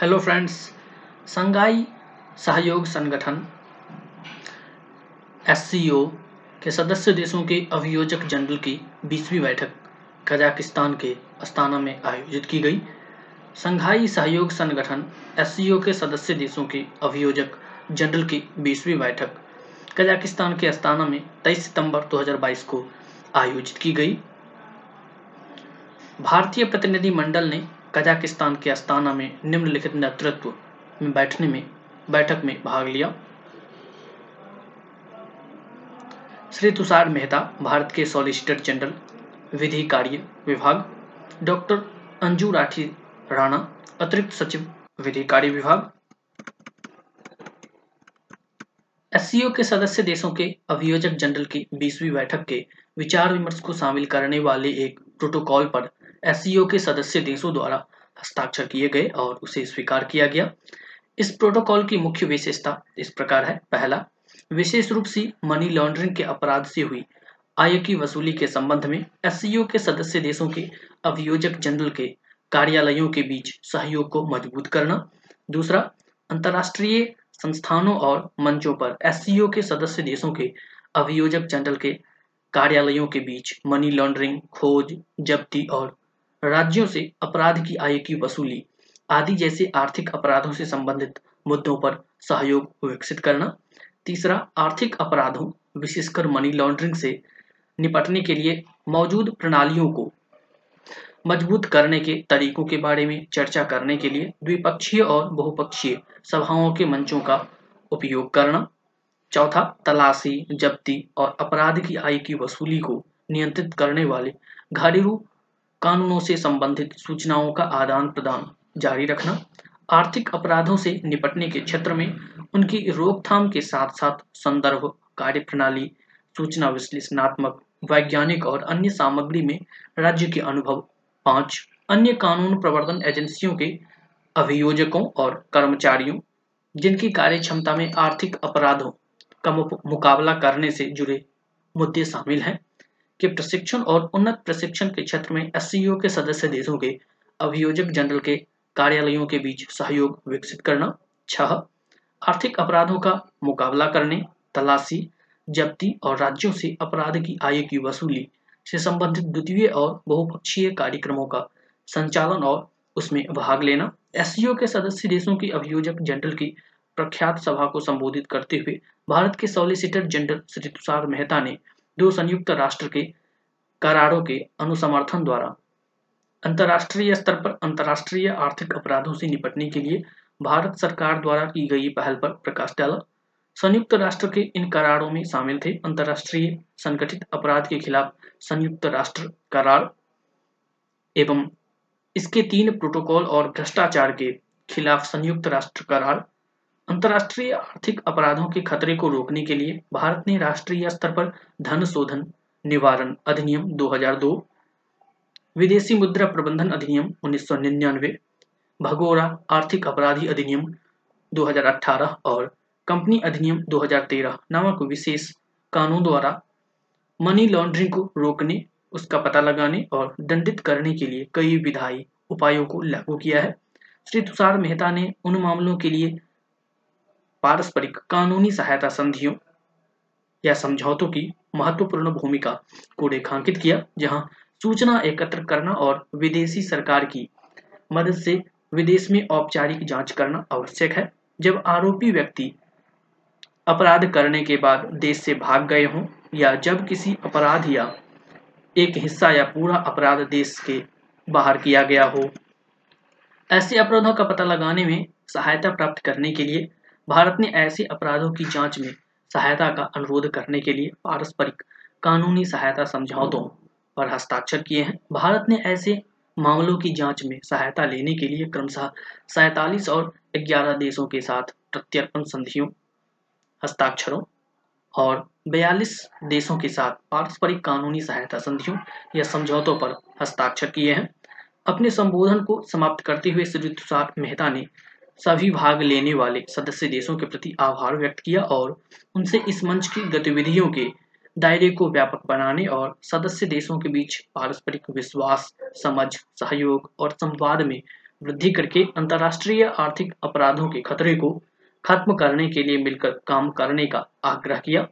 Hello friends संघाई सहयोग संगठन SCO के सदस्य देशों के अभियोजक जनरल की बीसवीं बैठक कजाकिस्तान के अस्ताना में आयोजित की गई। संघाई सहयोग संगठन एससीओ के सदस्य देशों के अभियोजक जनरल की बीसवीं बैठक कजाकिस्तान के अस्ताना में 23 सितंबर 2022 को आयोजित की गई। भारतीय प्रतिनिधि मंडल ने कजाकिस्तान के अस्ताना में निम्नलिखित नेतृत्व में बैठने में, बैठक में भाग लिया। श्री तुषार मेहता, भारत के सॉलिसिटर जनरल, विधि कार्य विभाग। डॉक्टर अंजू राठी राणा, अतिरिक्त सचिव, विधि कार्य विभाग। एस के सदस्य देशों के अभियोजक जनरल की बीसवीं बैठक के विचार विमर्श को शामिल करने वाले एक प्रोटोकॉल पर एस के सदस्य देशों द्वारा हस्ताक्षर किए गए और उसे स्वीकार किया गया। इस प्रोटोकॉल की मुख्य विशेषता इस प्रकार है। पहला, विशेष रूप से मनी लॉन्ड्रिंग के अपराध से हुई आय की वसूली के संबंध में एस के सदस्य देशों के अभियोजक जनरल के कार्यालयों के बीच सहयोग को मज़बूत करना। दूसरा, अंतर्राष्ट्रीय संस्थानों और मंचों पर एस के सदस्य देशों के अभियोजक जनरल के कार्यालयों के बीच मनी लॉन्ड्रिंग, खोज, जब्ती और राज्यों से अपराध की आय की वसूली आदि जैसे आर्थिक अपराधों से संबंधित मुद्दों पर सहयोग विकसित करना। तीसरा, आर्थिक अपराधों, विशेषकर मनी लॉन्ड्रिंग से निपटने के लिए मौजूद प्रणालियों को मज़बूत करने के तरीकों के बारे में चर्चा करने के लिए द्विपक्षीय और बहुपक्षीय सभाओं के मंचों का उपयोग करना। चौथा, तलाशी, जब्ती और अपराध की आय की वसूली को नियंत्रित करने वाले घरेलू कानूनों से संबंधित सूचनाओं का आदान प्रदान जारी रखना, आर्थिक अपराधों से निपटने के क्षेत्र में उनकी रोकथाम के साथ साथ संदर्भ कार्य प्रणाली सूचना विश्लेषणात्मक, वैज्ञानिक और अन्य सामग्री में राज्य के अनुभव। पाँच, अन्य कानून प्रवर्तन एजेंसियों के अभियोजकों और कर्मचारियों, जिनकी कार्य क्षमता में आर्थिक अपराधों का मुकाबला करने से जुड़े मुद्दे शामिल हैं। के प्रशिक्षण और उन्नत प्रशिक्षण के क्षेत्र में एस के सदस्य देशों के अभियोजक जनरल के कार्यालयों के बीच सहयोग विकसित करना। छह, आर्थिक अपराधों का मुकाबला करने। तलाशी, जब्ती और राज्यों से अपराध की आय की वसूली से संबंधित द्वितीय और बहुपक्षीय कार्यक्रमों का संचालन और उसमें भाग लेना। एससीओ के सदस्य देशों की अभियोजक जनरल की प्रख्यात सभा को संबोधित करते हुए भारत के सॉलिसिटर जनरल श्री तुषार मेहता ने दो संयुक्त राष्ट्र के करारों के अनुसमर्थन द्वारा अंतर्राष्ट्रीय स्तर पर अंतर्राष्ट्रीय आर्थिक अपराधों से निपटने के लिए भारत सरकार द्वारा की गई पहल पर प्रकाश डाला। संयुक्त राष्ट्र के इन करारों में शामिल थे अंतर्राष्ट्रीय संगठित अपराध के खिलाफ संयुक्त राष्ट्र करार एवं इसके तीन प्रोटोकॉल और भ्रष्टाचार के खिलाफ संयुक्त राष्ट्र करार अंतर्राष्ट्रीय आर्थिक अपराधों के खतरे को रोकने के लिए भारत ने राष्ट्रीय स्तर पर धन शोधन निवारण अधिनियम 2002, विदेशी मुद्रा प्रबंधन अधिनियम 1999, भगोरा आर्थिक अपराधी अधिनियम 2018 और कंपनी अधिनियम 2013 नामक विशेष कानून द्वारा मनी लॉन्ड्रिंग को रोकने उसका पता लगाने और दंडित करने के लिए कई विधायी उपायों को लागू किया है। श्री तुषार मेहता ने उन मामलों के लिए पारस्परिक कानूनी सहायता संधियों या समझौतों की महत्वपूर्ण भूमिका को रेखांकित किया, जहाँ सूचना एकत्र करना और विदेशी सरकार की मदद से विदेश में औपचारिक जाँच करना आवश्यक है। जब आरोपी व्यक्ति अपराध करने के बाद देश से भाग गए हों या जब किसी अपराध या एक हिस्सा या पूरा अपराध देश के बाहर किया गया हो, ऐसे अपराधों का पता लगाने में सहायता प्राप्त करने के लिए भारत ने ऐसे अपराधों की जाँच में सहायता का अनुरोध करने के लिए पारस्परिक कानूनी सहायता समझौतों पर हस्ताक्षर किए हैं। भारत ने ऐसे मामलों की जाँच में सहायता लेने के लिए क्रमशः सैतालीस और ग्यारह देशों के साथ प्रत्यर्पण संधियों, हस्ताक्षरों और 42 देशों के साथ पारस्परिक कानूनी सहायता संधियों या समझौतों पर हस्ताक्षर किए हैं। अपने संबोधन को समाप्त करते हुए श्री तुषार मेहता ने सभी भाग लेने वाले सदस्य देशों के प्रति आभार व्यक्त किया और उनसे इस मंच की गतिविधियों के दायरे को व्यापक बनाने और सदस्य देशों के बीच पारस्परिक विश्वास, समझ, सहयोग और संवाद में वृद्धि करके अंतर्राष्ट्रीय आर्थिक अपराधों के खतरे को खत्म करने के लिए मिलकर काम करने का आग्रह किया।